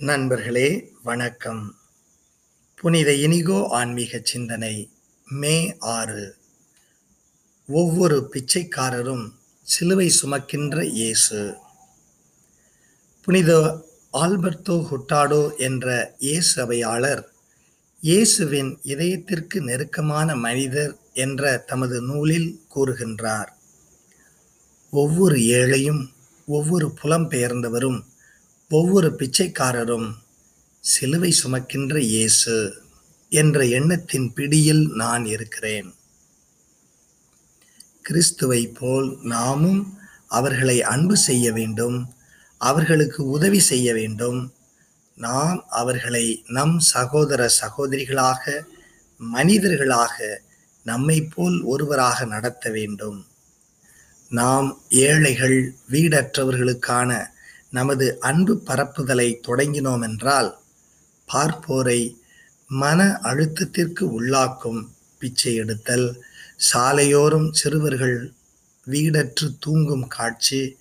நண்பர்களே வணக்கம். புனித இனிகோ ஆன்மீக சிந்தனை மே ஆறு. ஒவ்வொரு பிச்சைக்காரரும் சிலுவை சுமக்கின்ற இயேசு. புனித ஆல்பர்டோ ஹுட்டாடோ என்ற இயேசு அவையாளர் இயேசுவின் இதயத்திற்கு நெருக்கமான மனிதர் என்ற தமது நூலில் கூறுகின்றார். ஒவ்வொரு ஏழையும் ஒவ்வொரு புலம்பெயர்ந்தவரும் ஒவ்வொரு பிச்சைக்காரரும் சிலுவை சுமக்கின்ற இயேசு என்ற எண்ணத்தின் பிடியில் நான் இருக்கிறேன். கிறிஸ்துவை போல் நாமும் அவர்களை அன்பு செய்ய வேண்டும் அவர்களுக்கு உதவி செய்ய வேண்டும். நாம் அவர்களை நம் சகோதர சகோதரிகளாக மனிதர்களாக நம்மை போல் ஒருவராக நடத்த வேண்டும். நாம் ஏழைகள் வீடற்றவர்களுக்கான நமது அன்பு பரப்புதலை தொடங்கினோம் என்றால் பார்ப்போரை மன அழுத்தத்திற்கு உள்ளாக்கும் பிச்சை எடுத்தல் சாலையோரம் சிறுவர்கள் வீடற்று தூங்கும் காட்சி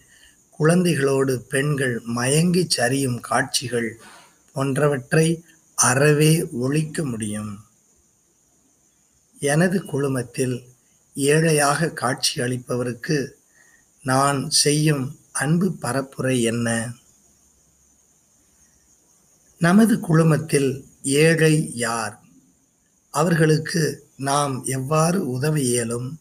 குழந்தைகளோடு பெண்கள் மயங்கி சரியும் காட்சிகள் போன்றவற்றை அறவே ஒழிக்க முடியும். எனது குழுமத்தில் ஏழையாக காட்சி அளிப்பவருக்கு நான் செய்யும் அன்பு பரப்புரை என்ன? நமது குழுமத்தில் ஏழை யார்? அவர்களுக்கு நாம் எவ்வாறு உதவ இயலும்?